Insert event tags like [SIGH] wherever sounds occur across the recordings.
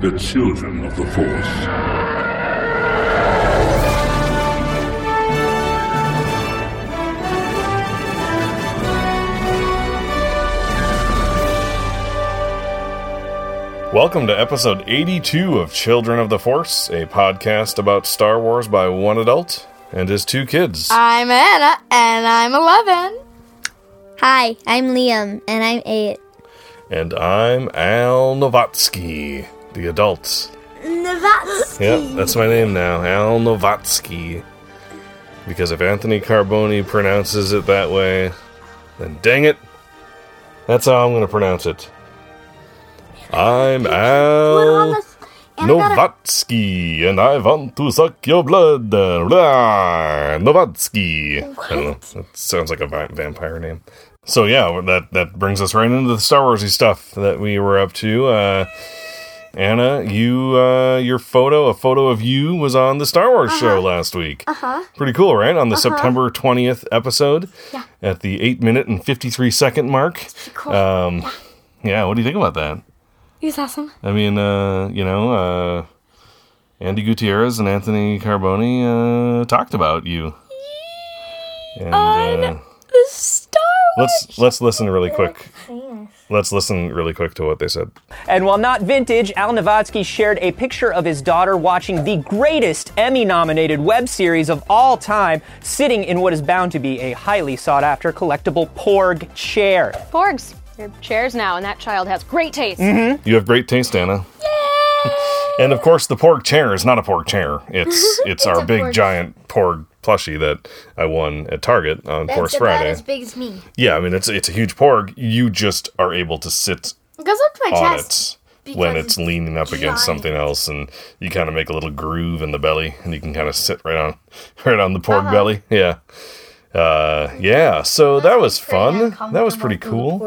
the children of the Force. Welcome to episode 82 of Children of the Force, a podcast about Star Wars by one adult and his two kids. I'm Anna, and I'm 11. Hi, I'm Liam, and I'm 8. And I'm Al Novatsky, the adults. Novatsky. Yep, that's my name now, Al Novatsky. Because if Anthony Carboni pronounces it that way, then dang it, that's how I'm going to pronounce it. I'm Al Novatsky, and I want to suck your blood. Blah, Novatsky. I don't know. That sounds like a vampire name. So yeah, that that brings us right into the Star Warsy stuff that we were up to. Uh, Anna, you uh, your photo, a photo of you, was on the Star Wars show last week. Uh huh. Pretty cool, right? On the September twentieth episode, Yeah. at the eight minute and fifty three second mark. Cool. Um, yeah. What do you think about that? He was awesome. I mean, uh, you know, uh, Andy Gutierrez and Anthony Carboni uh, talked about you. And, On uh, the Star Wars. let's let's listen really quick. Let's listen really quick to what they said. And while not vintage, Al Novatsky shared a picture of his daughter watching the greatest Emmy nominated web series of all time, sitting in what is bound to be a highly sought after collectible Porg chair. Porgs. They're chairs now, and that child has great taste. Mm-hmm. You have great taste, Anna. And of course, the porg chair is not a porg chair. It's [LAUGHS] it's, our big porg- giant porg plushie that I won at Target on Force That's about Friday. as big as me. Yeah, I mean it's it's a huge porg. You just are able to sit It goes up to my on chest. it when because it's leaning up against something else, and you kind of make a little groove in the belly, and you can kind of sit right on [LAUGHS] right on the pork Uh-huh. belly. Yeah, uh, yeah. So that was fun. That was pretty cool.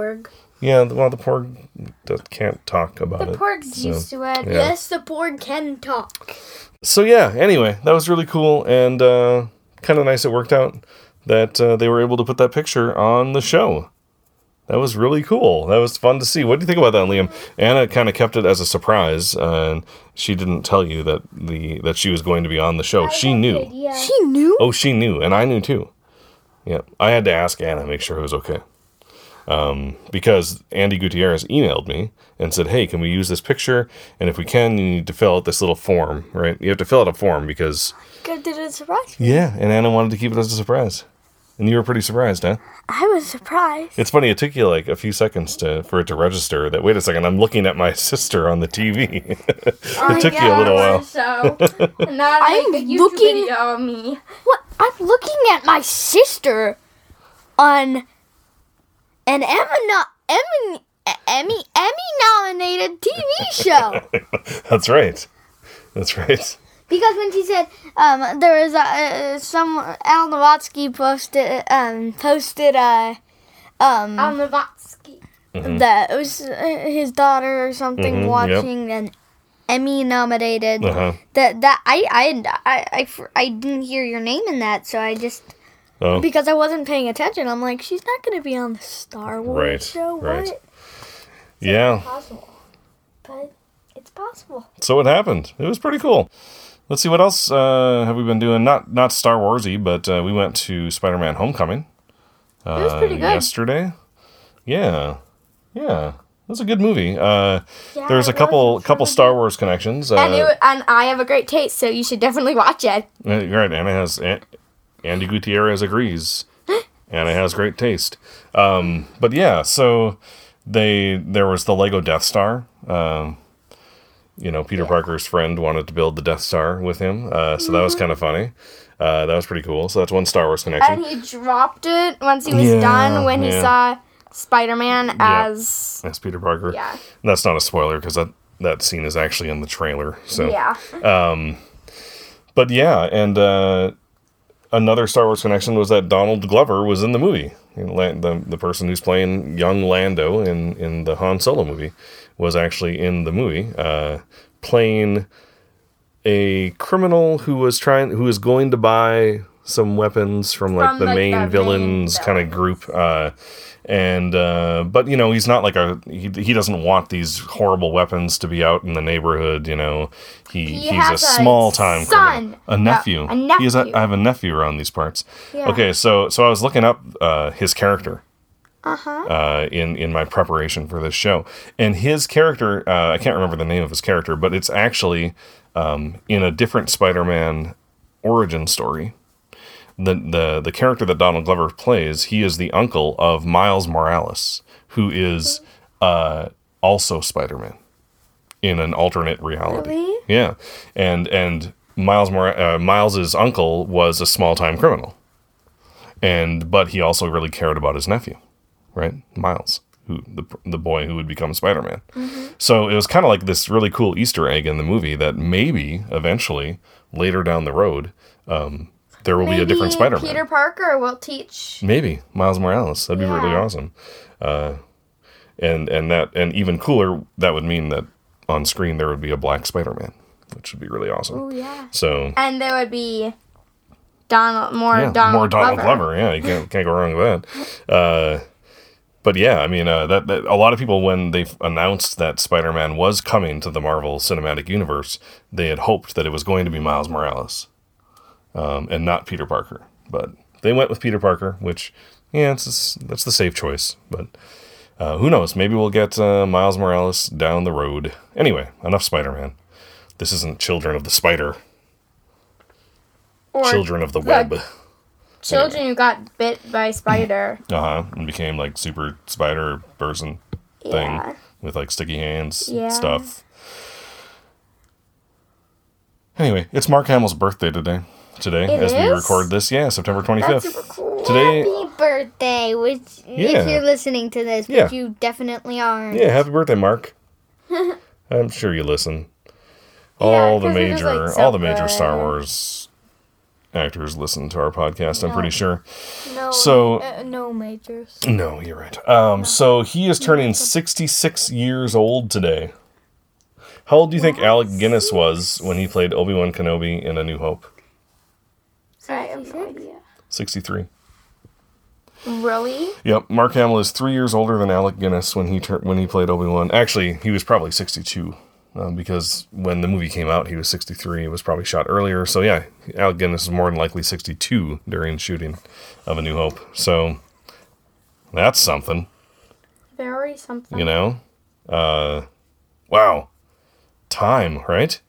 For the Porg. Yeah, well, the porg can't talk about The it. porg's so- used to it. yeah. Yes, the porg can talk. So yeah. Anyway, that was really cool and uh, kind of nice. It worked out that uh, they were able to put that picture on the show. That was really cool. That was fun to see. What do you think about that, Liam? Anna kind of kept it as a surprise, uh, and she didn't tell you that the that she was going to be on the show. She knew. Yeah. He knew. Oh, she knew, and I knew too. Yeah, I had to ask Anna make sure it was okay. Um, because Andy Gutierrez emailed me and said, "Hey, can we use this picture? And if we can, you need to fill out this little form, right? You have to fill out a form because God did it surprise me. yeah." And Anna wanted to keep it as a surprise, and you were pretty surprised, huh? I was surprised. It's funny. It took you like a few seconds to for it to register that. Wait a second, I'm looking at my [LAUGHS] sister on the TV. [LAUGHS] it took you a little while. So, [LAUGHS] not I'm make a YouTube looking- video of me. What? I'm looking at my sister on an Emmy, no- Emmy, Emmy, Emmy nominated TV show. [LAUGHS] That's right. That's right. Because when she said um, there was uh, some Al Novatsky posted um, posted uh, um, On the Vatsky. that it was uh, his daughter or something Mhm, yep. watching an Emmy nominated Uh-huh. that that I I, I I fr- I didn't hear your name in that so I just Oh, because I wasn't paying attention I'm like she's not gonna be on the Star Wars Right, show right. what yeah. Possible. But it's possible. so it happened. It was pretty cool. Let's see what else uh, have we been doing. Not not Star Warsy, but uh, we went to Spider Man Homecoming. Uh, was pretty good. yesterday. Yeah, yeah, it was a good movie. Uh, There's a couple couple Star Wars connections. Uh, And, it, and I have a great taste, so you should definitely watch it. uh, right. Anna has Andy Gutierrez agrees. and it has great taste. Um, but yeah, so they there was the Lego Death Star. Um, you know, Peter Parker's friend wanted to build the Death Star with him, uh, so that was Mm-hmm. kind of funny. Uh, that was pretty cool. So that's one Star Wars connection. And he dropped it once he was Yeah, done when he saw Spider Man as. That's Peter Parker. Yeah. That's not a spoiler because that that scene is actually in the trailer. So Yeah. Um, But yeah, and uh, another Star Wars connection was that Donald Glover was in the movie. You know, the the person who's playing young Lando in in the Han Solo movie was actually in the movie, uh, playing a criminal who was trying who was going to buy some weapons from like From, the like, main the villains kind of group. Uh, and uh, but you know he's not like a he, he doesn't want these horrible weapons to be out in the neighborhood. You know he, He he's a has a small time son. a nephew. a He has a, nephew. I have a nephew around these parts. Yeah. Okay, so so I was looking up uh, his character uh, in in my preparation for this show, and his character uh, I can't remember the name of his character, but it's actually um, in a different Spider-Man origin story. The, the the character that Donald Glover plays, he is the uncle of Miles Morales, who is uh, also Spider-Man in an alternate reality. Really? Yeah, and and Miles Mor- uh, Miles's uncle was a small-time criminal, and but he also really cared about his nephew, right? Miles, who the the boy who would become Spider-Man. So it was kind of like this really cool Easter egg in the movie that maybe eventually later down the road, um, there will be a different Spider-Man. Peter Parker will teach. Maybe Miles Morales. That'd be really awesome. Uh, and and that and even cooler, that would mean that on screen there would be a black Spider-Man, which would be really awesome. Oh yeah. So And there would be Donald more yeah, Donald more Donald Glover. Glover. Yeah, you can't can't go wrong with that. Uh, but yeah, I mean, uh, that, that a lot of people when they announced that Spider-Man was coming to the Marvel Cinematic Universe, they had hoped that it was going to be Miles Morales, um, and not Peter Parker. But they went with Peter Parker, which yeah, it's that's the safe choice. But uh, who knows? Maybe we'll get uh, Miles Morales down the road. Anyway, enough Spider-Man. This isn't Children of the Spider. Or Children of the Web. children who got bit by spider. [CLEARS THROAT] Uh huh. And became like super spider person thing Yeah. with like sticky hands Yeah. stuff. Anyway, it's Mark Hamill's birthday today. Today, It as we record this, yeah, September 25th. That's cool. Today, Happy birthday, which Yeah. if you're listening to this, Yeah. but you definitely aren't. yeah, happy birthday, Mark. [LAUGHS] I'm sure you listen. All the it was, major, like, so all the major Star. Wars actors listen to our podcast. I'm pretty sure. No, So- uh, no majors. No, you're right. Um, so he is turning 66 years old today. How old do you think Alec Guinness was when he played Obi Wan Kenobi in A New Hope? I have no idea. 63. Really? Yep, Mark Hamill is three years older than Alec Guinness when he tur- when he played Obi Wan. Actually, he was probably 62 um, because when the movie came out, he was 63. It was probably shot earlier. So yeah, Alec Guinness is more than likely 62 during shooting of A New Hope. So that's something. Very something. you know uh wow time right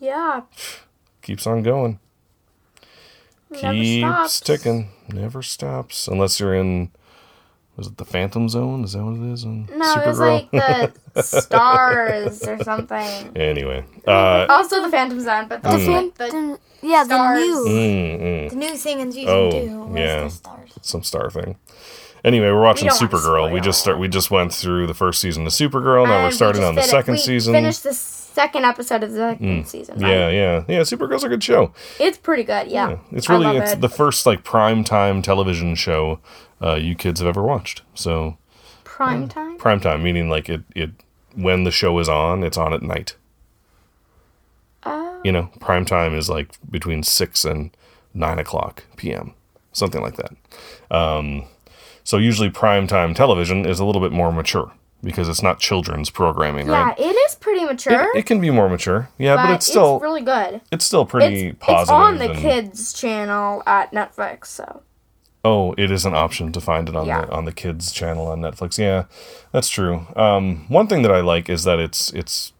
Yeah. keeps on going Never keeps stops. ticking never stops unless you're in was it the phantom zone is that what it is in No, it was like the [LAUGHS] stars or something. anyway uh Also the Phantom Zone, but the, like, the yeah, Stars. the new, mm, mm, the new thing in season Oh, two was yeah. the stars. some star thing anyway we're watching don't supergirl we just start we just went through the first season of supergirl now And we're starting just on the second we season Finished the second episode of the second season. right? yeah yeah yeah supergirl's a good show It's pretty good. Yeah. Yeah, it's really it's it. the first like prime time television show uh, you kids have ever watched. So prime time. prime time meaning like it it when the show is on, it's on at night. Oh. You know, prime time is like between six and nine o'clock p.m. something like that. Um, so usually prime time television is a little bit more mature because it's not children's programming, Yeah, right? Yeah, it is pretty mature. It, it can be more mature, yeah, but, but it's still it's really good. it's still pretty It's, positive. it's on the and- kids channel at Netflix, so Oh, it is an option to find it on Yeah. the on the kids channel on Netflix. Yeah, that's true. Um, one thing that I like is that it's it's.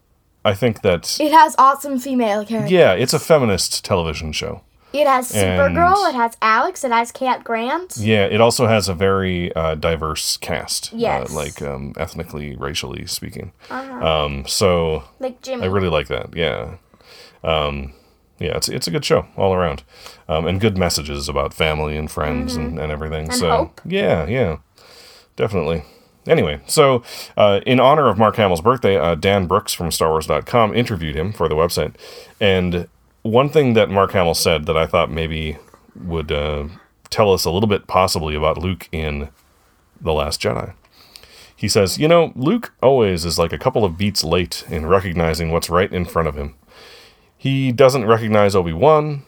I think that it has awesome female characters. yeah, it's a feminist television show. It has Supergirl. It has Alex. It has Cat Grant. Yeah, it also has a very uh, diverse cast. Yes. uh, like um, ethnically, racially speaking. Um, so Like Jimmy. I really like that. Yeah. Um, yeah, it's it's a good show all around, um, and good messages about family and friends and, and everything. Mm-hmm. And so hope. yeah, yeah, definitely. Anyway, so uh, in honor of Mark Hamill's birthday, uh, Dan Brooks from StarWars.com interviewed him for the website, and one thing that Mark Hamill said that I thought maybe would uh, tell us a little bit possibly about Luke in the Last Jedi. He says, You know, Luke always is like a couple of beats late in recognizing what's right in front of him. He doesn't recognize Obi Wan.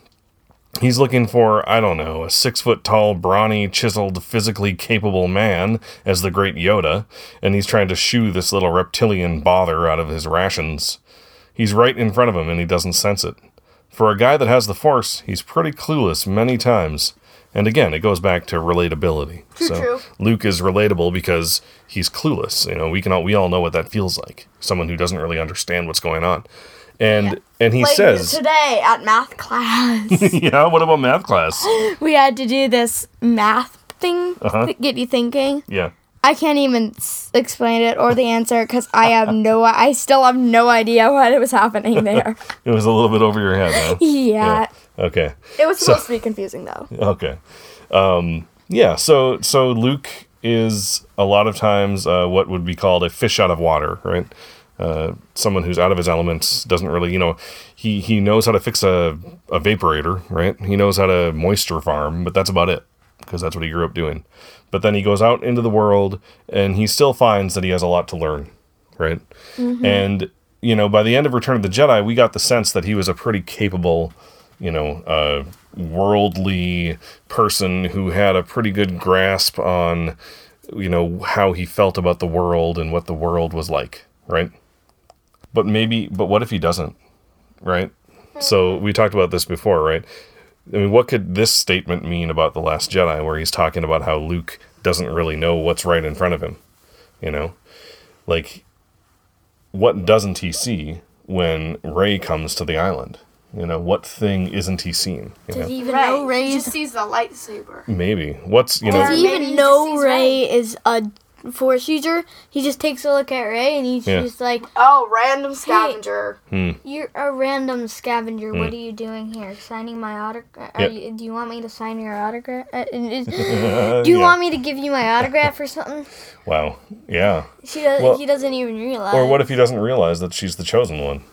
he's looking for I don't know a six foot tall, brawny, chiseled, physically capable man as the Great Yoda, and he's trying to shoo this little reptilian bother out of his rations. He's right in front of him, and he doesn't sense it. For a guy that has the Force, he's pretty clueless many times. And again, it goes back to relatability. True, so true. Luke is relatable because he's clueless. You know, we can all we all know what that feels like. Someone who doesn't really understand what's going on. And and he Like says, today at math class, [LAUGHS] "Yeah, what about math class? we had to do this math thing Uh-huh. get you thinking. Yeah, I can't even s- explain it or the answer because I have no. I still have no idea what it was happening [LAUGHS] there. it was a little bit over your head, huh? yeah, Okay, it was supposed to be confusing though. [LAUGHS] okay, um, yeah. So so Luke is a lot of times uh, what would be called a fish out of water, right? Uh, someone who's out of his elements doesn't really, you know, he he knows how to fix a a vaporator, right? He knows how to moisture farm, but that's about it because that's what he grew up doing. But then he goes out into the world and he still finds that he has a lot to learn, right? And you know, by the end of Return of the Jedi, we got the sense that he was a pretty capable, you know, uh, worldly person who had a pretty good grasp on, you know, how he felt about the world and what the world was like, right? But maybe, but what if he doesn't, right? So we talked about this before, right? I mean, what could this statement mean about The Last Jedi, where he's talking about how Luke doesn't really know what's right in front of him? You know? Like, what doesn't he see when Rey comes to the island? You know, what thing isn't he seeing? You Does know? he even Right. know He just sees the lightsaber. Maybe. What's, you know, Does he even know sees Rey is a force user? He just takes a look at Rey and he's Yeah. just like, Oh, random scavenger. "You're a random scavenger. What are you doing here? Signing my autograph? Yep. You, do you want me to sign your autograph? Uh, is- Uh, [LAUGHS] do you yeah. want me to give you my autograph or something?" Wow. Yeah. She does, Well, he doesn't even realize. Or what if he doesn't realize that she's the chosen one?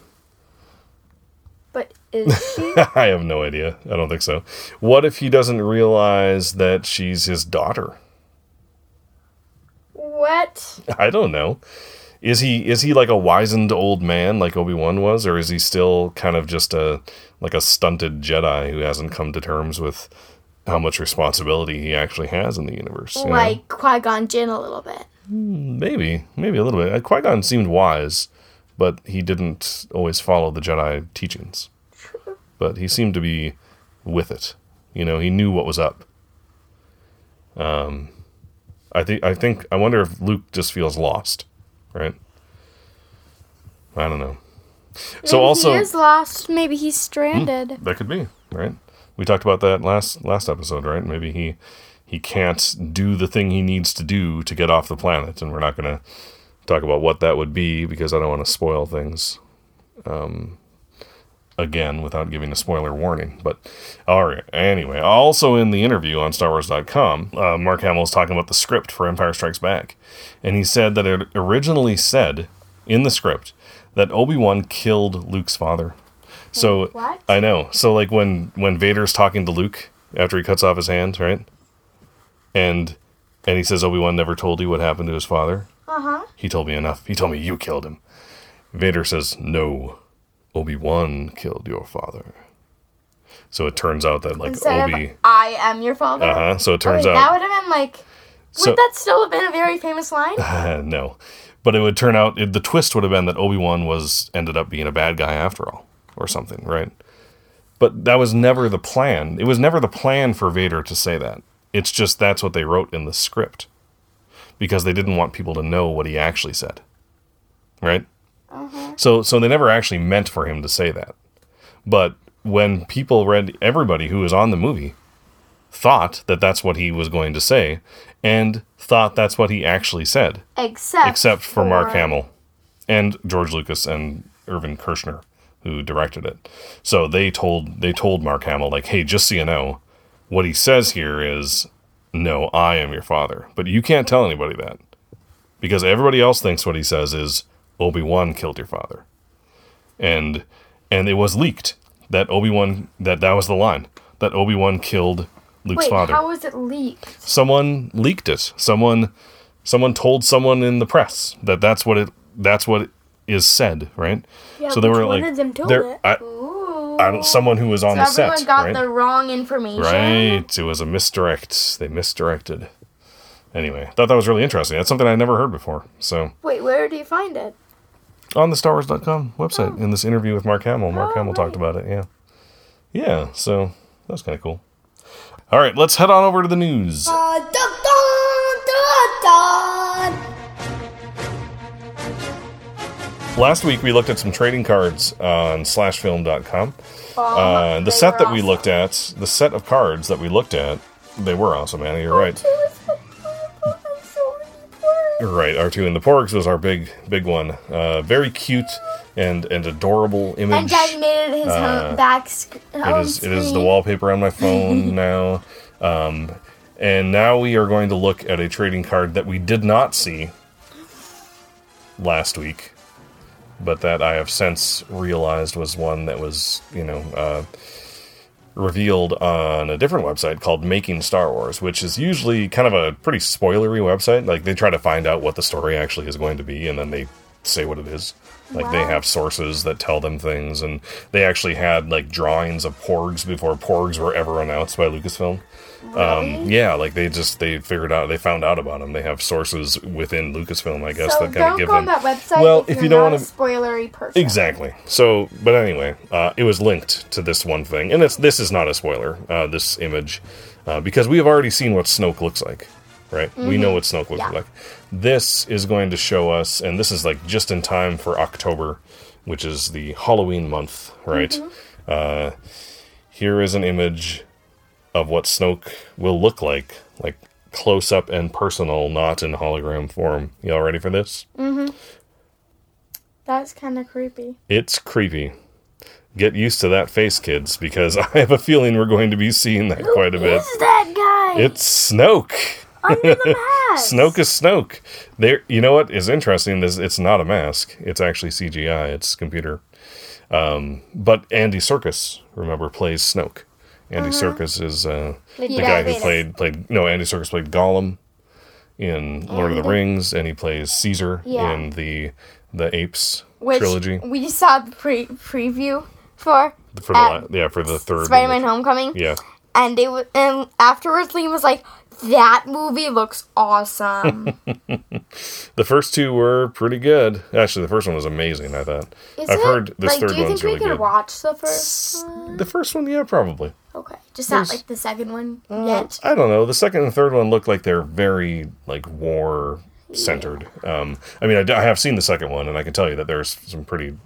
But is [LAUGHS] she? I have no idea. I don't think so. What if he doesn't realize that she's his daughter? What? I don't know. Is he is he like a wizened old man like Obi Wan was, or is he still kind of just a like a stunted Jedi who hasn't come to terms with how much responsibility he actually has in the universe? Like Qui Gon Jinn a little bit. maybe, maybe a little bit. Qui Gon seemed wise, but he didn't always follow the Jedi teachings. But he seemed to be with it. You know, he knew what was up. Um, I think I think I wonder if Luke just feels lost, right? I don't know. So also he is lost. Maybe he's stranded. that could be right. We talked about that last last episode, right? Maybe he he can't do the thing he needs to do to get off the planet, and we're not going to talk about what that would be because I don't want to spoil things. Um, again, without giving a spoiler warning. But all right. Anyway, also in the interview on StarWars.com, uh, Mark Hamill is talking about the script for Empire Strikes Back, and he said that it originally said in the script that Obi Wan killed Luke's father. So What? I know. So like when when Vader's talking to Luke after he cuts off his hand, right? And and he says Obi Wan never told you what happened to his father. Uh huh. He told me enough. He told me you killed him. Vader says no. Obi Wan killed your father. So it turns out that like Instead Obi. I am your father. Uh huh. So it turns Wait, out. that would have been like. So- would that still have been a very famous line? [LAUGHS] no, but it would turn out it, the twist would have been that Obi Wan was ended up being a bad guy after all, or something, right? But that was never the plan. It was never the plan for Vader to say that. It's just that's what they wrote in the script because they didn't want people to know what he actually said, right? So so they never actually meant for him to say that. But when people read, everybody who was on the movie thought that that's what he was going to say, and thought that's what he actually said Except. except for Mark Hamill and George Lucas and Irvin Kershner, who directed it. So they told they told Mark Hamill like, "Hey, just so you know, what he says here is, no, I am your father, but you can't tell anybody that because everybody else thinks what he says is Obi Wan killed your father, and and it was leaked that Obi Wan that that was the line that Obi Wan killed Luke's Wait, father how was it leaked? someone leaked it. Someone someone told someone in the press that that's what it that's what is said, right? Yeah, so they were like of them told they're- I, I don't, someone who was on the Everyone set, got right? the wrong information. Right. It was a misdirect. They misdirected. Anyway, thought that was really interesting. That's something I never heard before. So Wait, where do you find it? On the StarWars.com website in this interview with Mark Hamill, Mark Oh, Hamill talked about it. Yeah. Yeah. So that was kind of cool. All right, let's head on over to the news. Last week we looked at some trading cards on slashfilm.com. Uh, the set that we looked at, the set of cards that we looked at, they were awesome, Annie. You're right. Right. R2 and the Porgs was our big, big one. Uh, very cute and and adorable image. And Daddy made it his Uh, home back. Sc- It is it is the wallpaper on my phone [LAUGHS] now. Um, and now we are going to look at a trading card that we did not see last week, but that I have since realized was one that was, you know, uh, revealed on a different website called Making Star Wars, which is usually kind of a pretty spoilery website. Like they try to find out what the story actually is going to be, and then they say what it is. Like they have sources that tell them things, and they actually had like drawings of Porgs before Porgs were ever announced by Lucasfilm. Um, yeah, like they just they figured out they found out about them. They have sources within Lucasfilm, I guess, So that kind of give go on that website Well, if, if you don't wanna- a spoilery person. Exactly. So, but anyway, uh, it was linked to this one thing, and it's this is not a spoiler. Uh, this image, uh, because we have already seen what Snoke looks like, right? We know what Snoke looks Yeah. like. This is going to show us, and this is like just in time for October, which is the Halloween month, right? Uh, here is an image of what Snoke will look like, like close up and personal, not in hologram form. Y'all ready for this? That's kind of creepy. It's creepy. Get used to that face, kids, because [LAUGHS] I have a feeling we're going to be seeing that quite a bit. Who's that guy It's Snoke. under the [LAUGHS] mask? Snoke is Snoke. There, you know what is interesting is it's not a mask. It's actually CGI. It's computer. Um, but Andy Serkis, remember, plays Snoke. Andy Serkis is uh, the Yeah, guy who played played no Andy Serkis played Gollum in Lord of the Rings, and he plays Caesar Yeah. in the the Apes Which trilogy we saw the pre- preview for for the la- yeah for the third Spider-Man: Homecoming, yeah and they w- and afterwards Liam was like, "That movie looks awesome." [LAUGHS] The first two were pretty good. Actually, the first one was amazing. I thought. Is I've it? heard this like, third do you think we really could good. watch the first one? The first one, yeah, probably. Okay, just not There's- like the second one Uh, yet. I don't know. The second and third one look like they're very like war centered. Um, I mean, I have seen the second one, and I can tell you that there's some pretty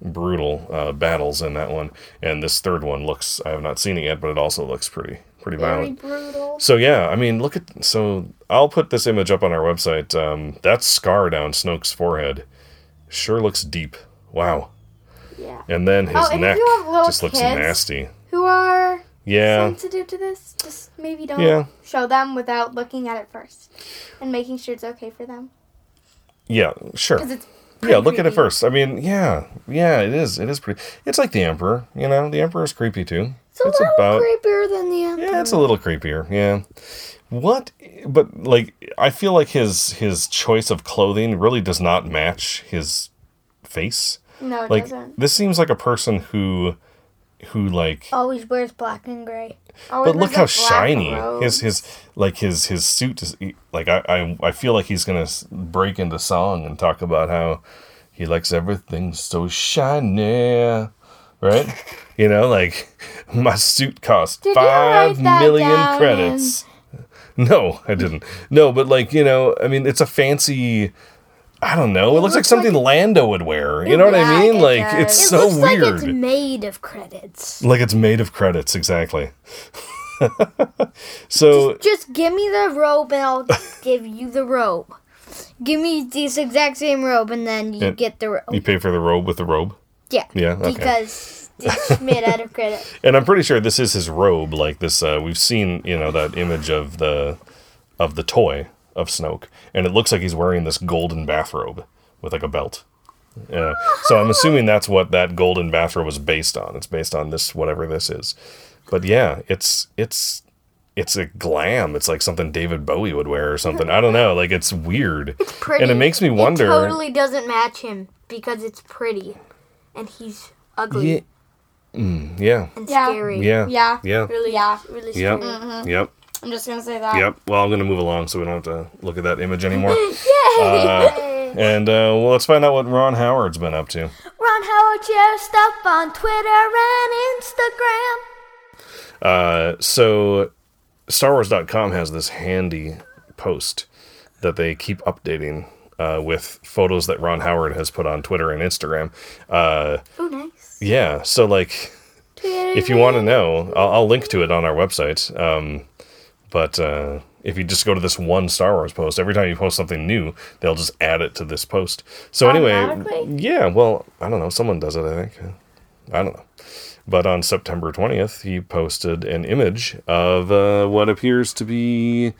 brutal uh, battles in that one. And this third one looks. I have not seen it yet, but it also looks pretty pretty Very violent. brutal. So yeah, I mean, look at so I'll put this image up on our website. Um, that scar down Snoke's forehead sure looks deep. Wow. Yeah. And then his Oh, and neck you have little just looks nasty. Who are Yeah. sensitive to this? Just maybe don't Yeah. show them without looking at it first, and making sure it's okay for them. Yeah, sure. Because it's Yeah, look at it first. I mean, yeah, yeah, it is. It is pretty. It's like the Emperor. You know, the Emperor's creepy too. It's a little creepier than the emperor. Yeah, it's a little creepier. Yeah. What? But like, I feel like his his choice of clothing really does not match his face. No, it Like, doesn't. this seems like a person who, who like. Always wears black and gray. Always But look how shiny his his like his his suit is. Like I I, I feel like he's gonna break into song and talk about how he likes everything so shiny, right? you know, like [LAUGHS] my suit cost Did five million credits. [LAUGHS] No, I didn't. No, but like you know, I mean, it's a fancy. I don't know. It, looks, like looks something Lando would wear. You know what I mean? it Like does. it's It so looks weird. like it's made of credits. like it's made of credits, exactly. [LAUGHS] so Just give me the robe and I'll [LAUGHS] give you the robe. Give me this exact same robe and then you get the robe. you pay for the robe with the robe. yeah. Yeah, okay. Because it's [LAUGHS] made out of credit. And I'm pretty sure this is his robe. Like this, uh, we've seen you know that image of the of the toy of Snoke, and it looks like he's wearing this golden bathrobe with like a belt. Yeah. So I'm assuming that's what that golden bathrobe was based on. It's based on this whatever this is. But yeah, it's it's it's a glam. It's like something David Bowie would wear or something. I don't know. Like it's weird. It's pretty. And it makes me wonder. It totally doesn't match him because it's pretty, and he's ugly. Yeah. Mm, yeah. and Yeah. scary. Yeah. Yeah. Yeah. Really, Yeah. really mm-hmm. Yep. scary. Yep. I'm just gonna say that. Yep. Well, I'm going to move along so we don't have to look at that image anymore. [LAUGHS] Uh, and uh, well, let's find out what Ron Howard's been up to. Ron Howard shares stuff on Twitter and Instagram. Uh, so, StarWars.com has this handy post that they keep updating uh, with photos that Ron Howard has put on Twitter and Instagram. Uh, Oh, nice. yeah. So, like, if you want to know, I'll, I'll link to it on our website. Um, but uh, if you just go to this one Star Wars post, every time you post something new, they'll just add it to this post. So anyway, yeah. Well, I don't know. Someone does it. I think. I don't know. But on September twentieth, he posted an image of uh, what appears to be,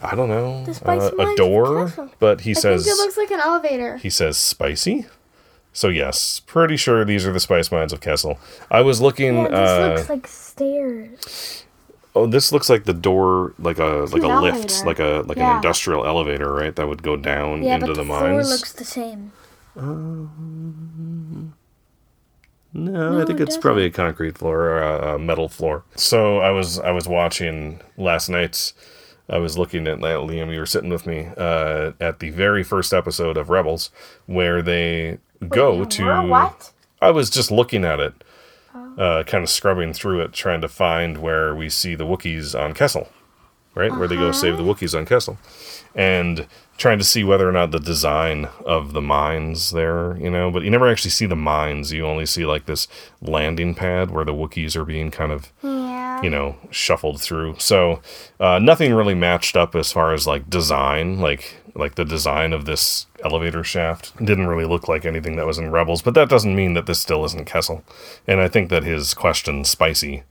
I don't know, uh, a door. Castle. But he I says it looks like an elevator. he says spicy. So yes, pretty sure these are the spice mines of Kessel. I was looking. Yeah, this uh, looks like stairs. Oh, this looks like the door, like a like a an lift, elevator. like a like an industrial elevator, right? That would go down Yeah, into but the, the, floor mines. looks the same. no, I think it's probably a concrete floor or a, a metal floor. So I was I was watching last night's. I was looking at Liam. You were sitting with me uh, at the very first episode of Rebels, where they go to. What? I was just looking at it, uh, kind of scrubbing through it, trying to find where we see the Wookiees on Kessel, right? Where they go save the Wookiees on Kessel. And trying to see whether or not the design of the mines there, you know, but you never actually see the mines. You only see like this landing pad where the Wookiees are being kind of Yeah. you know, shuffled through. So uh, nothing really matched up as far as like design, like like the design of this elevator shaft didn't really look like anything that was in Rebels. But that doesn't mean that this still isn't Kessel. And I think that his question, spicy,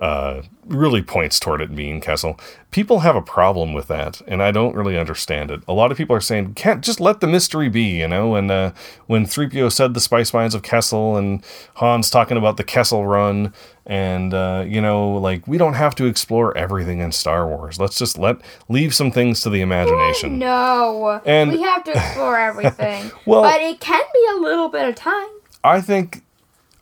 uh, really points toward it being Kessel. People have a problem with that, and I don't really understand it. A lot of people are saying, "Can't just let the mystery be," you know. And uh, when 3PO said the spice mines of Kessel, and Han's talking about the Kessel Run, and uh, you know, like we don't have to explore everything in Star Wars. Let's just let leave some things to the imagination. No. And- we have to explore everything. [LAUGHS] Well- but it can be a little bit of time. I think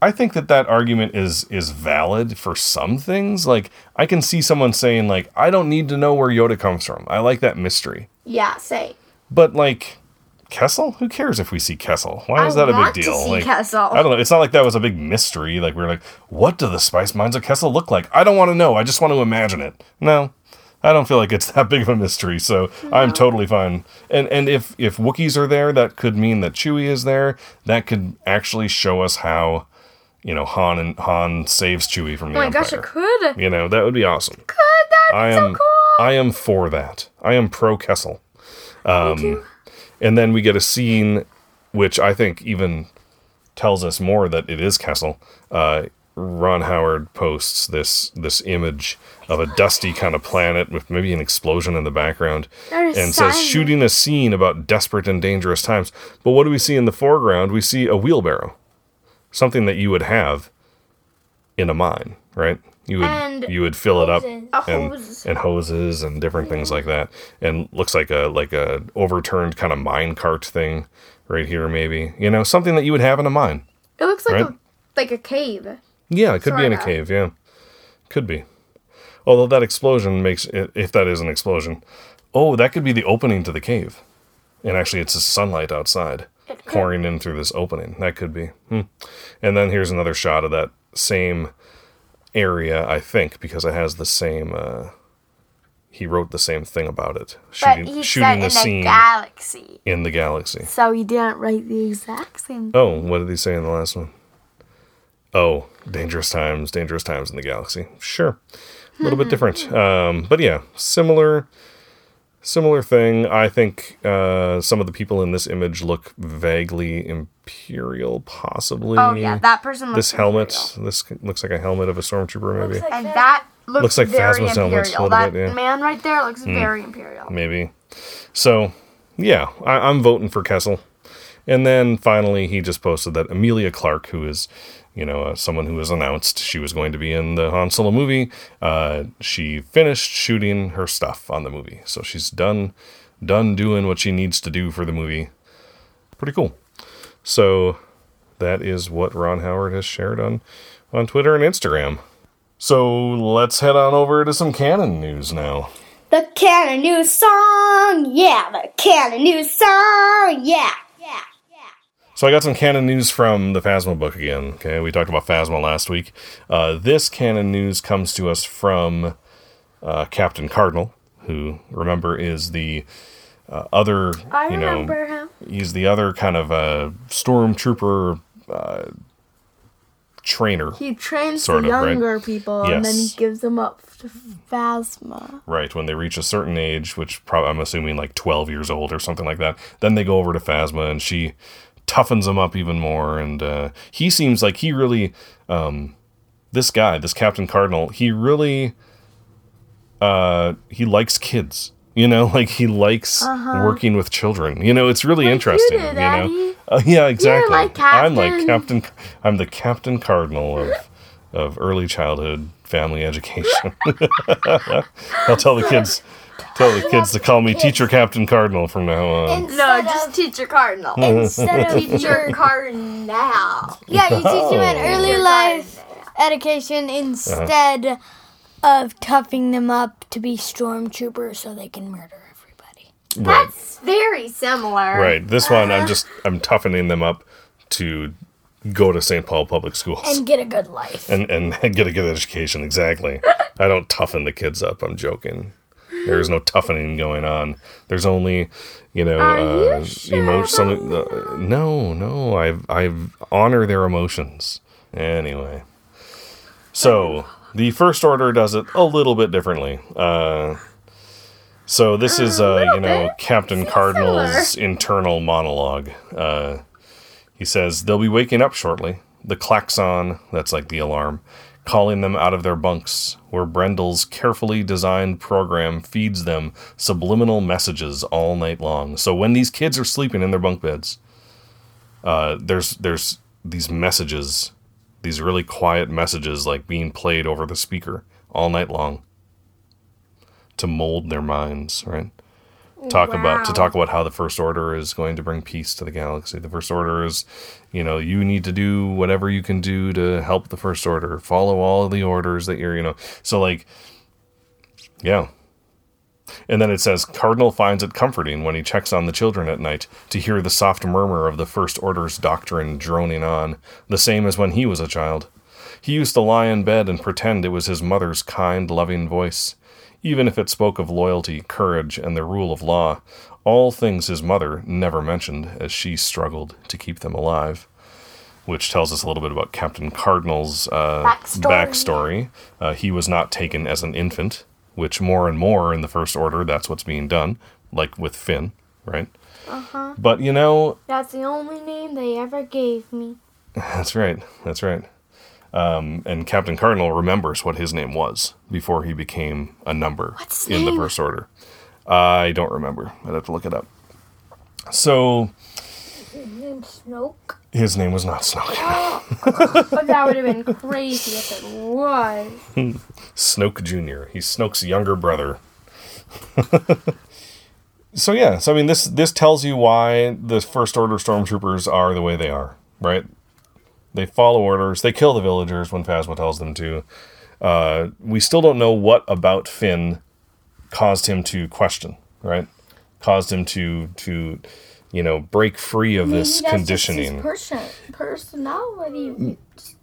I think that that argument is is valid for some things. Like I can see someone saying like I don't need to know where Yoda comes from. I like that mystery. Yeah, say. But like Kessel, who cares if we see Kessel? Why is I that a big deal? see like Kessel. I don't know. It's not like that was a big mystery. Like we are like, what do the spice mines of Kessel look like? I don't want to know. I just want to imagine it. No. I don't feel like it's [LAUGHS] that big of a mystery, so I'm totally fine. And and if if Wookiees are there, that could mean that Chewie is there. That could actually show us how, you know, Han and Han saves Chewie from the Oh my Empire. gosh, it could. You know, that would be awesome. Could that I am so cool? I am for that. I am pro Kessel. Um, and then we get a scene which I think even tells us more that it is Kessel. Uh, Ron Howard posts this this image of a dusty kind of planet with maybe an explosion in the background, and says shooting a scene about desperate and dangerous times. But what do we see in the foreground? We see a wheelbarrow, something that you would have in a mine, right? You would And you would fill it up and, and hoses and different things like that, and looks like a like a overturned kind of mine cart thing right here, maybe you know something that you would have in a mine. It looks like Right? a like a cave. Yeah, it could be in a cave. Yeah, could be. Although that explosion makes i- if that is an explosion, oh, that could be the opening to the cave, and actually it's the sunlight outside pouring in through this opening. That could be. Hmm. And then here's another shot of that same area, I think, because it has the same. Uh, he wrote the same thing about it, But shooting, he shooting said the in scene the galaxy. in the galaxy. So he didn't write the exact same. Oh, what did he say in the last one? Oh, dangerous times, dangerous times in the galaxy. Sure, a little bit different, um, but yeah, similar, similar thing. I think uh, some of the people in this image look vaguely imperial, possibly. Oh yeah, that person looks this helmet. imperial. This looks like a helmet of a stormtrooper, maybe. and that looks, Looks like very Phasma's helmet, imperial. little That bit, yeah. Man right there looks very imperial. maybe. So, yeah, I, I'm voting for Kessel. And then finally, he just posted that Emilia Clarke, who is, you know, uh, someone who was announced she was going to be in the Han Solo movie, uh, she finished shooting her stuff on the movie, so she's done, done doing what she needs to do for the movie. Pretty cool. So, that is what Ron Howard has shared on on Twitter and Instagram. So let's head on over to some canon news now. The canon news song, yeah. The canon news song, yeah. So I got some canon news from the Phasma book again. Okay, we talked about Phasma last week. Uh, this canon news comes to us from uh, Captain Cardinal, who remember is the uh, other, I you know, remember him. he's the other kind of uh, stormtrooper uh, trainer. He trains Sort the of, right? younger people and then he gives them up to Phasma. Right, when they reach a certain age, which probably I'm assuming like 12 years old or something like that, then they go over to Phasma and she toughens him up even more. And uh, he seems like he really, um, this guy, this Captain Cardinal, he really, uh, he likes kids. You know, [LAUGHS] like he likes working with children. You know, it's really interesting. do, you know, Uh, yeah, exactly. like I'm like Captain- Captain. I'm the Captain Cardinal of of early childhood family education. [LAUGHS] I'll tell the kids. Tell the kids to call me Teacher Captain Cardinal from now on. No, just Teacher Cardinal. [LAUGHS] Instead of Teacher Cardinal. yeah, you teach them an oh. early Teacher life education uh-huh. instead of toughing them up to be stormtroopers so they can murder everybody. Right, That's very similar. right. This one, I'm uh-huh. just I'm toughening them up to go to St. Paul public schools And get a good life. and and [LAUGHS] get a good education. Exactly. [LAUGHS] I don't toughen the kids up. I'm joking. There's no toughening going on. There's only, you know, uh, you emo- some, uh, no, no. I've I've honor their emotions. Anyway, so the first order does it a little bit differently. Uh, so this is, uh, you know, Captain Cardinal's internal monologue. Uh, he says they'll be waking up shortly. The klaxon, that's like the alarm, calling them out of their bunks, where Brendol's carefully designed program feeds them subliminal messages all night long. So when these kids are sleeping in their bunk beds, uh, there's there's these messages, these really quiet messages, like being played over the speaker all night long to mold their minds, right? Talk about to talk about how the first order is going to bring peace to the galaxy. The first order is, you know, you need to do whatever you can do to help the first order. Follow all of the orders that you're, you know. So like yeah. And then it says Cardinal finds it comforting when he checks on the children at night to hear the soft murmur of the first order's doctrine droning on, the same as when he was a child. He used to lie in bed and pretend it was his mother's kind, loving voice even if it spoke of loyalty, courage, and the rule of law, all things his mother never mentioned as she struggled to keep them alive. Which tells us a little bit about Captain Cardinal's uh, Backstory. backstory. Uh, he was not taken as an infant, which more and more in the First Order, that's what's being done, like with Finn, right? Uh-huh. But you know, That's the only name they ever gave me. [LAUGHS] that's right. That's right. Um, and Captain Cardinal remembers what his name was before he became a number in the First Order. I don't remember. I'd have to look it up. So Snoke. his name was not Snoke. [LAUGHS] But that would have been crazy if it was. Snoke Jr. He's Snoke's younger brother. [LAUGHS] so yeah, so I mean this this tells you why the First Order stormtroopers are the way they are, right? They follow orders. They kill the villagers when Phasma tells them to. Uh, we still don't know what about Finn caused him to question, right? Caused him to to you know break free of this conditioning. person, personality.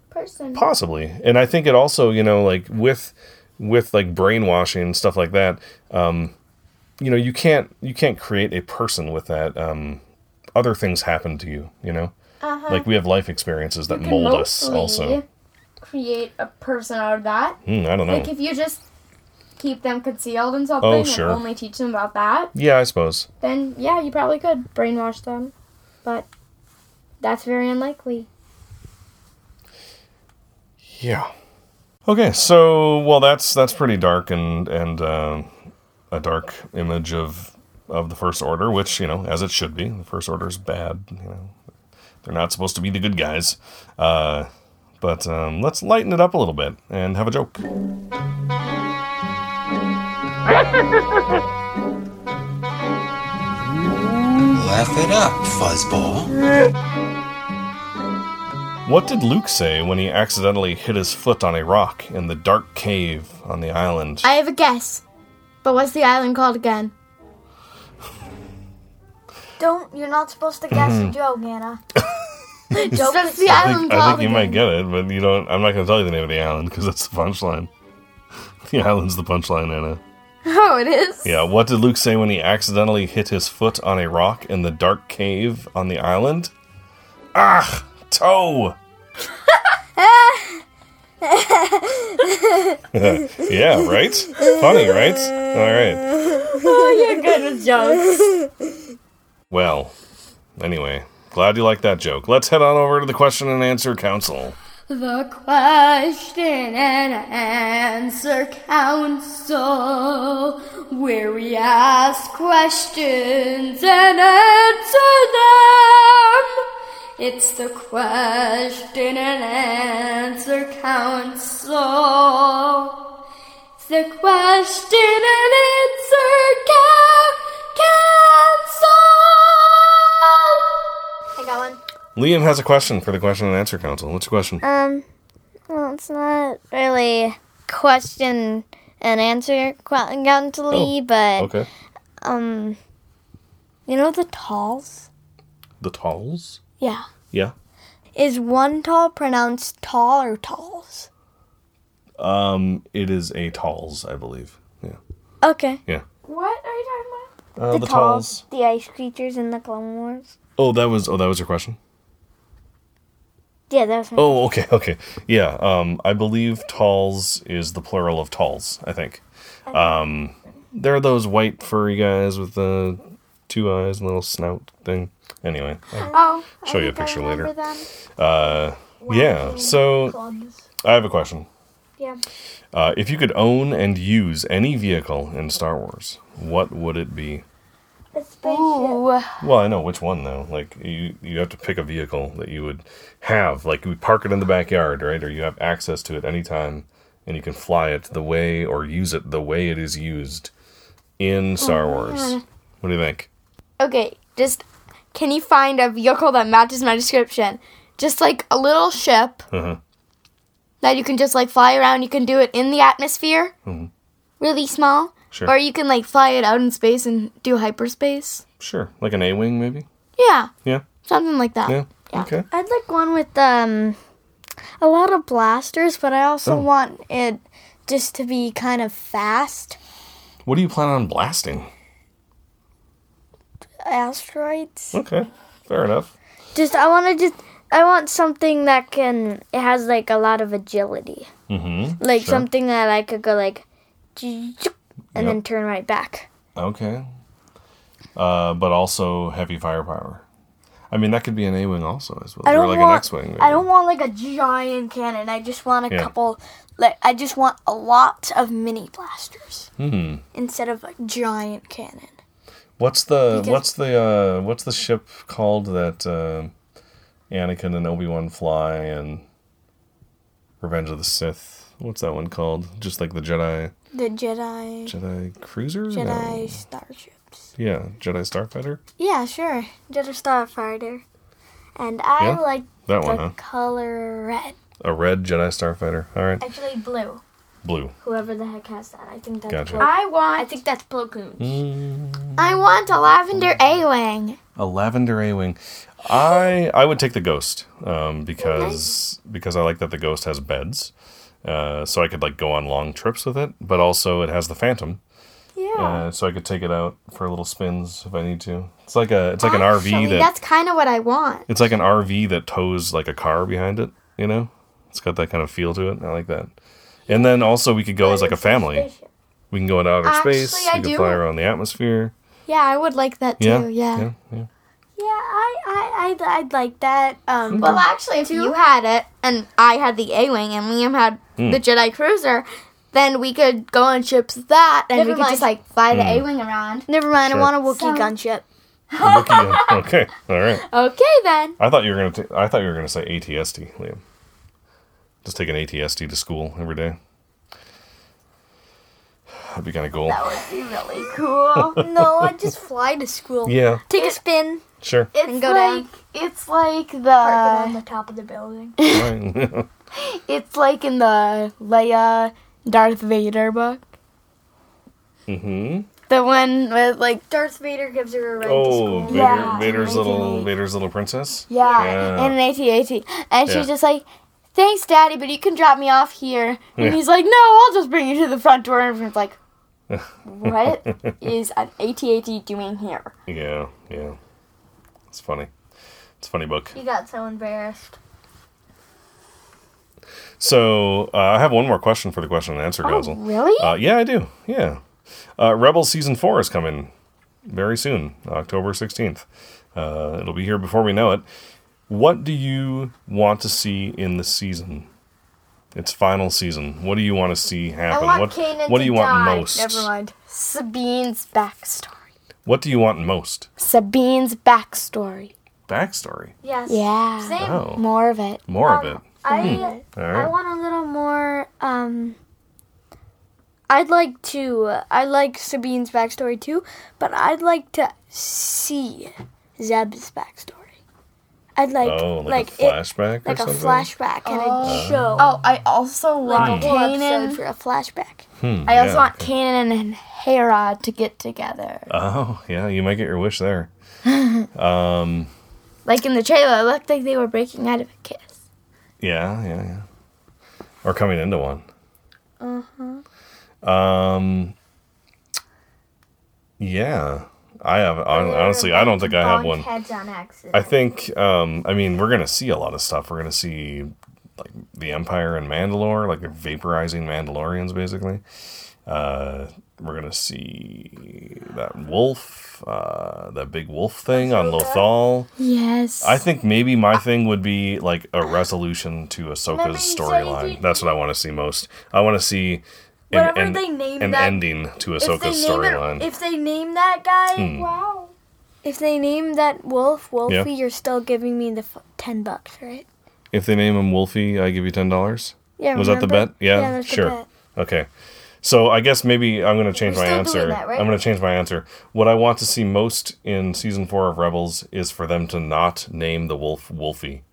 Person. possibly and i think it also you know like with with like brainwashing and stuff like that um you know you can't you can't create a person with that um other things happen to you you know like we have life experiences that mold us also create a person out of that. Hmm, i don't know Like if you just keep them concealed and something Oh, and sure. only teach them about that, yeah i suppose then yeah, you probably could brainwash them. But that's very unlikely. yeah okay so well that's that's pretty dark and and uh, a dark image of of the first order which you know as it should be the first order is bad you know they're not supposed to be the good guys uh, but um, let's lighten it up a little bit and have a joke Laugh it up, fuzzball. What did Luke say when he accidentally hit his foot on a rock in the dark cave on the island? I have a guess. But what's the island called again? Don't. You're not supposed to guess a joke, Anna. [LAUGHS] Just what's the I island think, I think you might get it, but you don't. I'm not going to tell you the name of the island because that's the punchline. [LAUGHS] The island's the punchline, Anna. [LAUGHS] Oh, it is. Yeah. What did Luke say when he accidentally hit his foot on a rock in the dark cave on the island? Ah, toe. yeah, right? Funny, right? All right. Oh, you're good with jokes. Well, anyway, glad you liked that joke. Let's head on over to the question and answer council. The question and answer council, where we ask questions and answer them. It's the question and answer council. It's the question and answer ca- council. I got one. Liam has a question for the question and answer council. What's your question? Um, well, it's not really question and answer countily, but Okay. um, you know the Talz? The Talz? Yeah. Yeah. Is one tall pronounced tall or Talz? Um, it is a Talz, I believe. Yeah. Okay. Yeah. What are you talking about? Uh, the, Talz. the ice creatures in the Clone Wars. Oh, that was oh that was your question. Yeah, that was my Oh, okay, okay. Yeah, um, I believe Talz is the plural of Talz, I think. Um, they're those white furry guys with the two eyes and little snout thing. Anyway, I'll Oh, show you a picture later. Uh, yeah, so clubs. I have a question. Yeah. Uh, if you could own and use any vehicle in Star Wars, what would it be? A spaceship. Ooh. Well, I know which one though. Like you, you have to pick a vehicle that you would have. Like you would park it in the backyard, right? Or you have access to it anytime, and you can fly it the way or use it the way it is used in Star Wars. What do you think? Okay, just can you find a vehicle that matches my description? Just like a little ship Uh-huh. that you can just like fly around. You can do it in the atmosphere, Mhm. really small, Sure. or you can like fly it out in space and do hyperspace. Sure, like an A-wing, maybe. Yeah, Yeah, something like that. yeah. Yeah. Okay. I'd like one with um a lot of blasters, but I also Oh. want it just to be kind of fast. What do you plan on blasting? Asteroids. Okay, fair enough. Just I want to just I want something that can it has like a lot of agility. Mm-hmm. Like Sure. something that I could go like and then turn right back. Okay. Uh, but also heavy firepower. I mean, that could be an A-wing also, as well. I or don't like want an X-wing. Maybe. I don't want like a giant cannon. I just want a Yeah. couple like I just want a lot of mini blasters Hmm. instead of a giant cannon. What's the Because- what's the uh, what's the ship called that uh, Anakin and Obi Wan fly in Revenge of the Sith? What's that one called? Just like the Jedi The Jedi Jedi cruiser. No. Jedi starships. Yeah, Jedi Starfighter. Yeah, sure. Jedi Starfighter. And I Yeah? like That the one, huh? color red. A red Jedi Starfighter. All right, Actually, blue. blue. Whoever the heck has that, I think that's Gotcha. Plo- I want. I think that's Plo Koon. Mm, I want a lavender A-wing. a lavender A-wing. I I would take the Ghost um, because because I like that the Ghost has beds, uh, so I could like go on long trips with it. But also it has the Phantom. Yeah. Uh, so I could take it out for little spins if I need to. It's like a it's like an RV that That's kind of what I want. it's like an RV that tows like a car behind it. You know, it's got that kind of feel to it. I like that. And then also we could go as like a family. We can go into outer Actually, space. I we can do- fly around the atmosphere. Yeah, I would like that too. Yeah. yeah, yeah. Yeah, I, I, I'd, I'd like that. Um, Well, actually, if you had it and I had the A-wing and Liam had Hmm. the Jedi cruiser, then we could go on ships with that, and Never we could just like fly the Hmm. A-wing around. never mind. Sure. I want a Wookiee So- gunship. [LAUGHS] Looking at- okay, all right. Okay then. I thought you were gonna. T- I thought you were gonna say ATST, Liam. Just take an ATST to school every day. That'd be kind of cool. That would be really cool. [LAUGHS] no, I'd just fly to school. Yeah, Take a spin. Sure. It's And go like down. it's like Park it on the the top of the building. [LAUGHS] [LAUGHS] [LAUGHS] It's like in the Leia Darth Vader book. mm-hmm. The one with like Darth Vader gives her a ride to Oh, school. Vader, Yeah. Vader's little Vader's little princess. yeah, Yeah. and an AT-AT, and she's Yeah. just like, "Thanks, Daddy, but you can drop me off here." And Yeah. he's like, "No, I'll just bring you to the front door." And everyone's like, "What is an AT-AT doing here?" Yeah, yeah. It's funny. It's a funny book. You got so embarrassed. So uh, I have one more question for the question and answer, Gozel. really? Uh, yeah, I do. Yeah. Uh, Rebels season four is coming very soon, October sixteenth. Uh, it'll be here before we know it. What do you want to see in the season? Its final season. What do you want to see happen? what What do you want most? Never mind. Sabine's backstory. What do you want most? Sabine's backstory. Backstory. Yes. Yeah. Same. Oh, More of it. more of Um, it. I All I want a little more. Um. I'd like to. I like Sabine's backstory too, but I'd like to see Zeb's backstory. I'd like oh, like, like, a flashback it, like or a flashback and a show. Oh, I also like want a Kanan. for a flashback. Hmm, I also yeah, want okay. Kanan and Hera to get together. Oh, yeah. You might get your wish there. [LAUGHS] um, Like in the trailer, it looked like they were breaking out of a kiss. Yeah, yeah, yeah. Or coming into one. Uh-huh. Um. Yeah, I have. Honestly, I don't think I have one. Heads on accident. I think. Um. I mean, we're gonna see a lot of stuff. We're gonna see like the Empire and Mandalore, like vaporizing Mandalorians, basically. Uh, we're gonna see that wolf, uh, that big wolf thing on Lothal. Yes. I think maybe my thing would be like a resolution to Remember Ahsoka's storyline. That's what I want to see most. I want to see an, an, an that- ending to Ahsoka's storyline. if they name that guy, Hmm. wow. If they name that wolf Wolfie, Yeah. you're still giving me the f- ten bucks, right? If they name him Wolfie, I give you ten dollars. Yeah. Was that the bet? Yeah, Yeah, sure. bet. Okay. So I guess maybe I'm going to change We're my answer. that, right? I'm going to change my answer. What I want to see most in season four of Rebels is for them to not name the wolf Wolfie.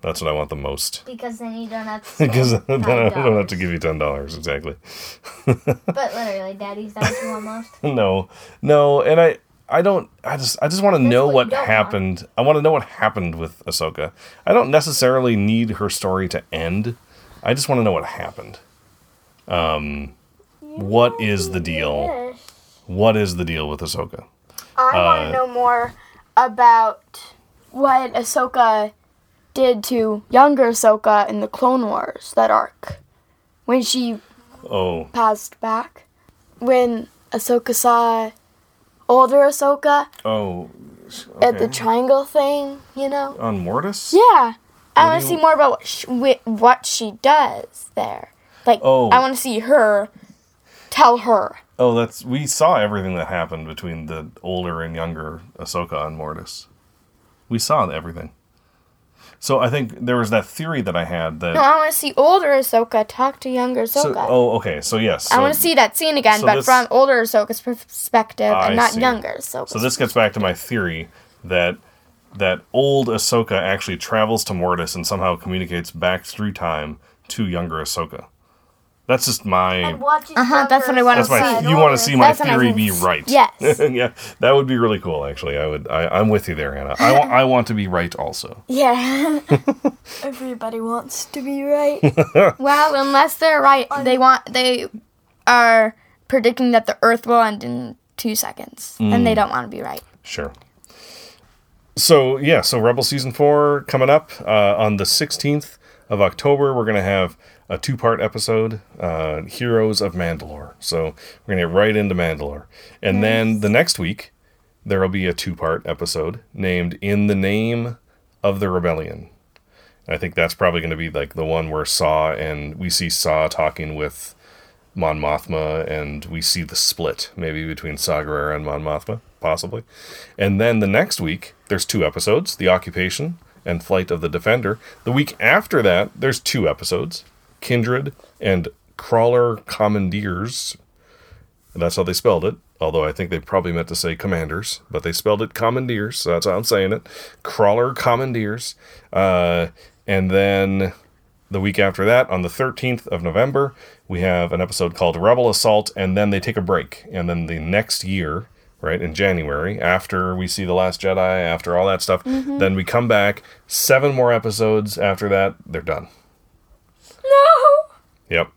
That's what I want the most. Because then you don't have to. [LAUGHS] Because then I don't have to give you ten dollars exactly. [LAUGHS] But [LAUGHS] literally, Daddy's too almost. no, no, and I, I don't. I just, I just want to know what what, don't want. happened. I want to know what happened with Ahsoka. I don't necessarily need her story to end. I just want to know what happened. Um, what is the deal? What is the deal with Ahsoka? I want Uh, to know more about what Ahsoka did to younger Ahsoka in the Clone Wars, that arc. When she Oh, passed back. When Ahsoka saw older Ahsoka oh, at the triangle thing, you know? on Mortis. Yeah. I want to see more about what she, what she does there. Like, Oh. I want to see her tell her. Oh, that's we saw everything that happened between the older and younger Ahsoka and Mortis. We saw everything. So I think there was that theory that I had that. No, I want to see older Ahsoka talk to younger Ahsoka. So, oh, okay. So yes. I want to see that scene again, so but this- from older Ahsoka's perspective I and not see. younger Ahsoka. So this gets back to my theory that that old Ahsoka actually travels to Mortis and somehow communicates back through time to younger Ahsoka. That's just my. Uh-huh, that's what I wanna That's my. see. You want to see my That's theory be right? Yes. [LAUGHS] yeah, that would be really cool. Actually, I would. I, I'm with you there, Anna. I want. I want to be right also. [LAUGHS] yeah. [LAUGHS] Everybody wants to be right. well, unless they're right, they want they are predicting that the Earth will end in two seconds, and Mm. they don't want to be right. Sure. So yeah, so Rebel season four coming up uh, on the 16th of October. We're gonna have a two-part episode, uh, Heroes of Mandalore. So we're gonna get right into Mandalore, and then the next week there will be a two-part episode named "In the Name of the Rebellion." And I think that's probably going to be like the one where Saw and we see Saw talking with Mon Mothma, and we see the split maybe between Saw Gerrera and Mon Mothma, possibly. And then the next week, there's two episodes: The Occupation and Flight of the Defender. The week after that, there's two episodes: Kindred and Crawler Commandeers. And that's how they spelled it. although I think they probably meant to say commanders, but they spelled it commandeers, so that's how I'm saying it. Crawler commandeers. Uh, and then the week after that, on the 13th of November, we have an episode called Rebel Assault, and then they take a break. And then the next year, right, in January, after we see The Last Jedi, after all that stuff, then we come back, seven more episodes after that, they're done. No. Yep.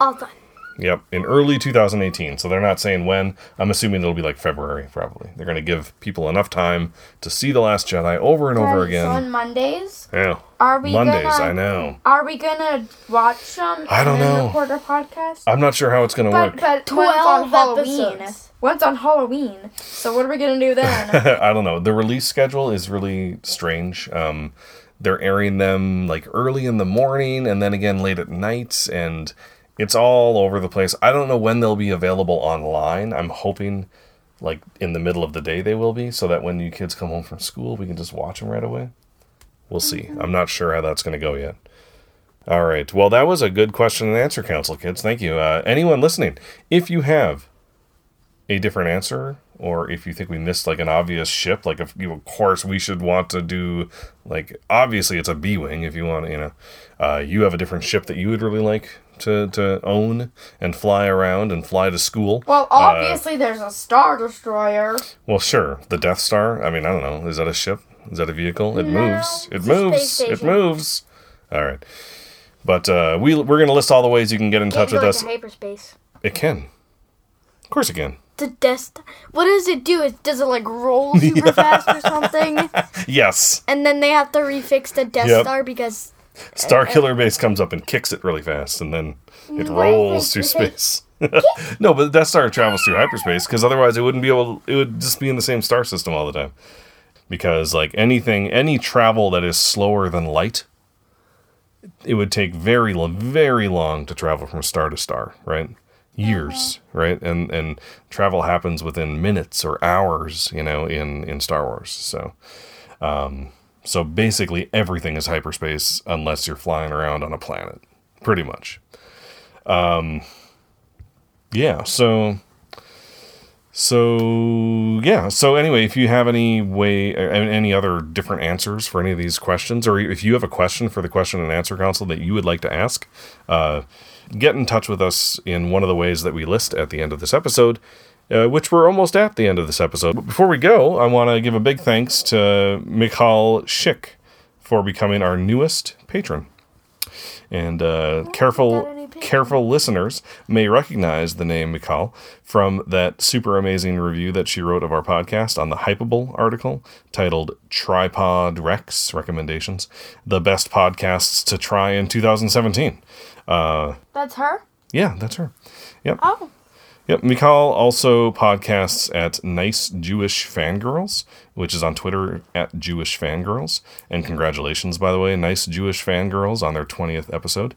All done. Yep, in early 2018. So they're not saying when. I'm assuming it'll be like February, probably. They're going to give people enough time to see The Last Jedi over and over again. on Mondays, Yeah. are we Mondays, gonna? I know. Are we gonna watch them? I don't know. Record a podcast. I'm not sure how it's going to work. but 12 one's on Halloween. episodes. One's on Halloween. So what are we gonna do then? [LAUGHS] I don't know. The release schedule is really strange. Um, they're airing them like early in the morning and then again late at night, and it's all over the place. I don't know when they'll be available online. I'm hoping like in the middle of the day they will be, so that when you kids come home from school, we can just watch them right away. We'll see. I'm not sure how that's going to go yet. All right. Well, that was a good question and answer, Council Kids. Thank you. Uh, anyone listening, if you have a different answer or if you think we missed like an obvious ship like if you of course we should want to do like obviously it's a b-wing if you want you know. Uh, you have a different ship that you would really like to, to own and fly around and fly to school. Well, obviously there's a Star Destroyer. well sure the death star i mean i don't know is that a ship? Is that a vehicle? It moves it moves it moves. All right. But uh, we, we're going to list all the ways you can get in touch Can't with go us. hyperspace. it can. Of course it can The Death Star. What does it do? It does it like roll [LAUGHS] super fast or something? [LAUGHS] yes And then they have to refix the Death Yep. Star because Star uh, Killer Base comes up and kicks it really fast, and then it rolls through space. [LAUGHS] no, but the Death Star travels through hyperspace because otherwise it wouldn't be able. It would just be in the same star system all the time. Because like anything, any travel that is slower than light, it would take very, lo- very long to travel from star to star. Right, years. Right, and and travel happens within minutes or hours. You know, in in Star Wars. So. um, So basically, everything is hyperspace unless you're flying around on a planet, pretty much. Um, yeah. So. So yeah. So anyway, if you have any way, any other different answers for any of these questions, or if you have a question for the question and answer council that you would like to ask, uh, get in touch with us in one of the ways that we list at the end of this episode, uh, which we're almost at the end of this episode. But before we go, I want to give a big thanks to Michal Schick for becoming our newest patron. And uh, careful, careful listeners may recognize the name Michal from that super amazing review that she wrote of our podcast on the Hypable article titled "Tripod Rex Recommendations: The Best Podcasts to Try in 2017." That's her. Yeah, that's her. Yep. Oh. Yep. Michal also podcasts at Nice Jewish Fangirls, which is on Twitter at Jewish Fangirls. And congratulations, by the way, Nice Jewish Fangirls on their 20th episode.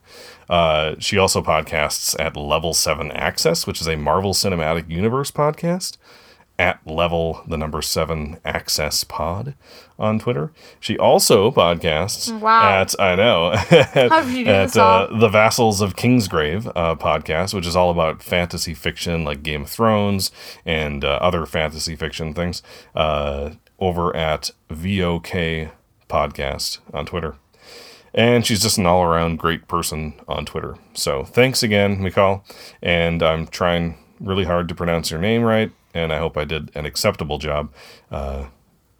Uh, she also podcasts at Level 7 Access, which is a Marvel Cinematic Universe podcast. At level the number seven access pod on Twitter. She also podcasts Wow. at I know [LAUGHS] How did you do at uh, the Vassals of Kingsgrave uh, podcast, which is all about fantasy fiction like Game of Thrones and uh, other fantasy fiction things, uh, over at VOK Podcast on Twitter. And she's just an all around great person on Twitter. So thanks again, Michal. And I'm trying really hard to pronounce your name right, and I hope I did an acceptable job. Uh,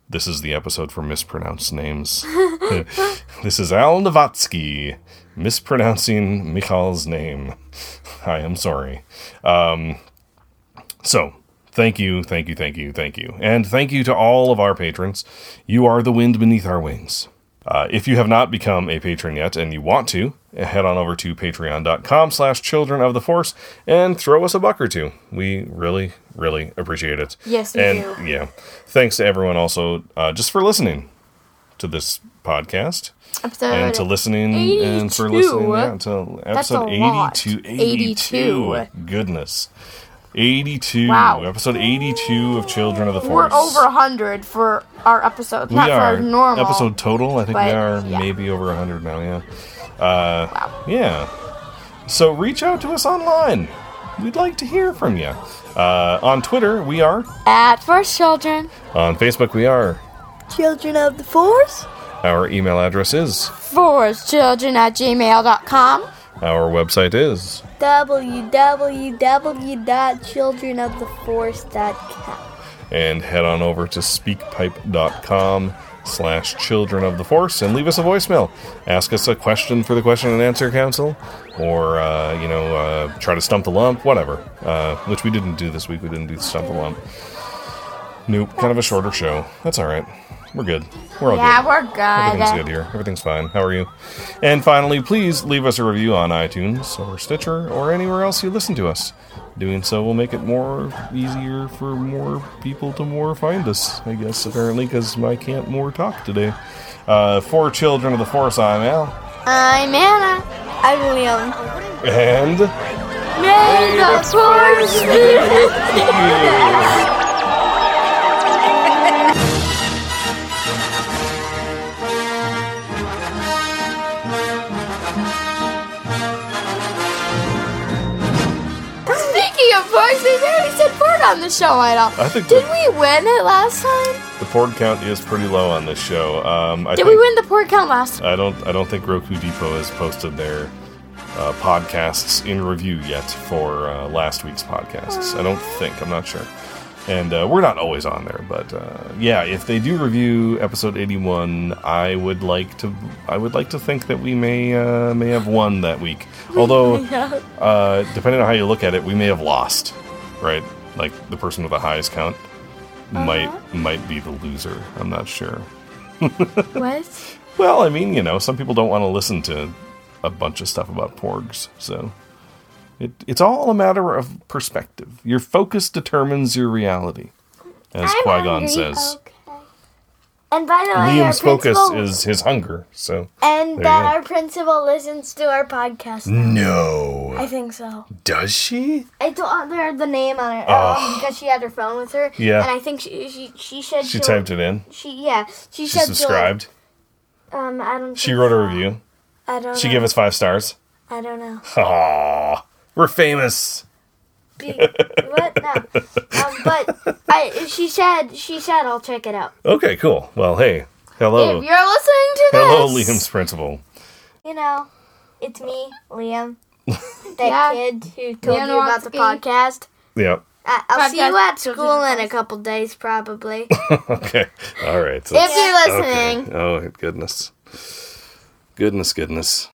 this is the episode for mispronounced names. [LAUGHS] [LAUGHS] this is Al Nowatzki mispronouncing Michal's name. [LAUGHS] I am sorry. Um, so, thank you, thank you, thank you, thank you. And thank you to all of our patrons. You are the wind beneath our wings. Uh, if you have not become a patron yet and you want to, head on over to patreon.com slash children of the force and throw us a buck or two. We really, really appreciate it. Yes, we and, do. Yeah. Thanks to everyone also uh, just for listening to this podcast Episode. and to listening and for listening yeah, to episode lot. 82, 82 82. goodness 82 Wow. episode 82 of children of the Force. We're force over 100 for our episode. we Not are for our normal. episode total i think we are yeah. maybe over 100 now yeah uh yeah so reach out to us online we'd like to hear from you. Uh, on Twitter, we are. At First Children. On Facebook, we are. Children of the Force. Our email address is. Forcechildren at gmail.com. Our website is. www.childrenoftheforce.com. And head on over to speakpipe.com slash children of the force and leave us a voicemail. Ask us a question for the question and answer council or uh, you know uh, try to stump the lump whatever. Uh, which we didn't do this week. We didn't do stump the lump. Nope kind of a shorter show. That's all right we're good we're all Yeah, good we're good. Everything's good here. Everything's fine. How are you? And finally, please leave us a review on iTunes or Stitcher or anywhere else you listen to us. Doing so will make it more easier for more people to more find us, I guess, apparently, because I can't more talk today. Uh, for Children of the Force, I'm Al. I'm Anna. I'm Liam. And. May the Force be with you. [LAUGHS] Speaking of force, we already said porg on the show at all. I think Did we win it last time? the porg count is pretty low on this show. Um, I Did think, we win the porg count last time? I don't. I don't think Roku Depot has posted their uh, podcasts in review yet for uh, last week's podcasts. I don't think. I'm not sure. And uh, we're not always on there, but uh, yeah, if they do review episode 81, I would like to. I would like to think that we may uh, may have won that week. Although, [LAUGHS] uh, depending on how you look at it, we may have lost. Right? Like the person with the highest count might might be the loser. I'm not sure. [LAUGHS] What? Well, I mean, you know, some people don't want to listen to a bunch of stuff about porgs, so it, it's all a matter of perspective. Your focus determines your reality, as Qui Gon says. Okay. And by the way, Liam's focus is his hunger. So and that our principal listens to our podcast. no, I think so. does she? I her the name on it Oh. um, because she had her phone with her. Yeah. And I think she she, she said She typed it in. She yeah. She, She said subscribed. Um, I don't. She wrote a review. I don't. She know. gave us five stars. I don't know. Aww, we're famous. Be- what? No. Um, but I. She said. She said I'll check it out. Okay, cool. Well, hey, hello, If you're listening to this, hello, Liam's principal. You know, it's me, Liam, [LAUGHS] that Yeah. kid who told Liam you about the podcast. Yep. I- I'll see you at school in a couple days, probably. [LAUGHS] Okay. All right. So if you're listening. Okay. Oh goodness. Goodness, goodness.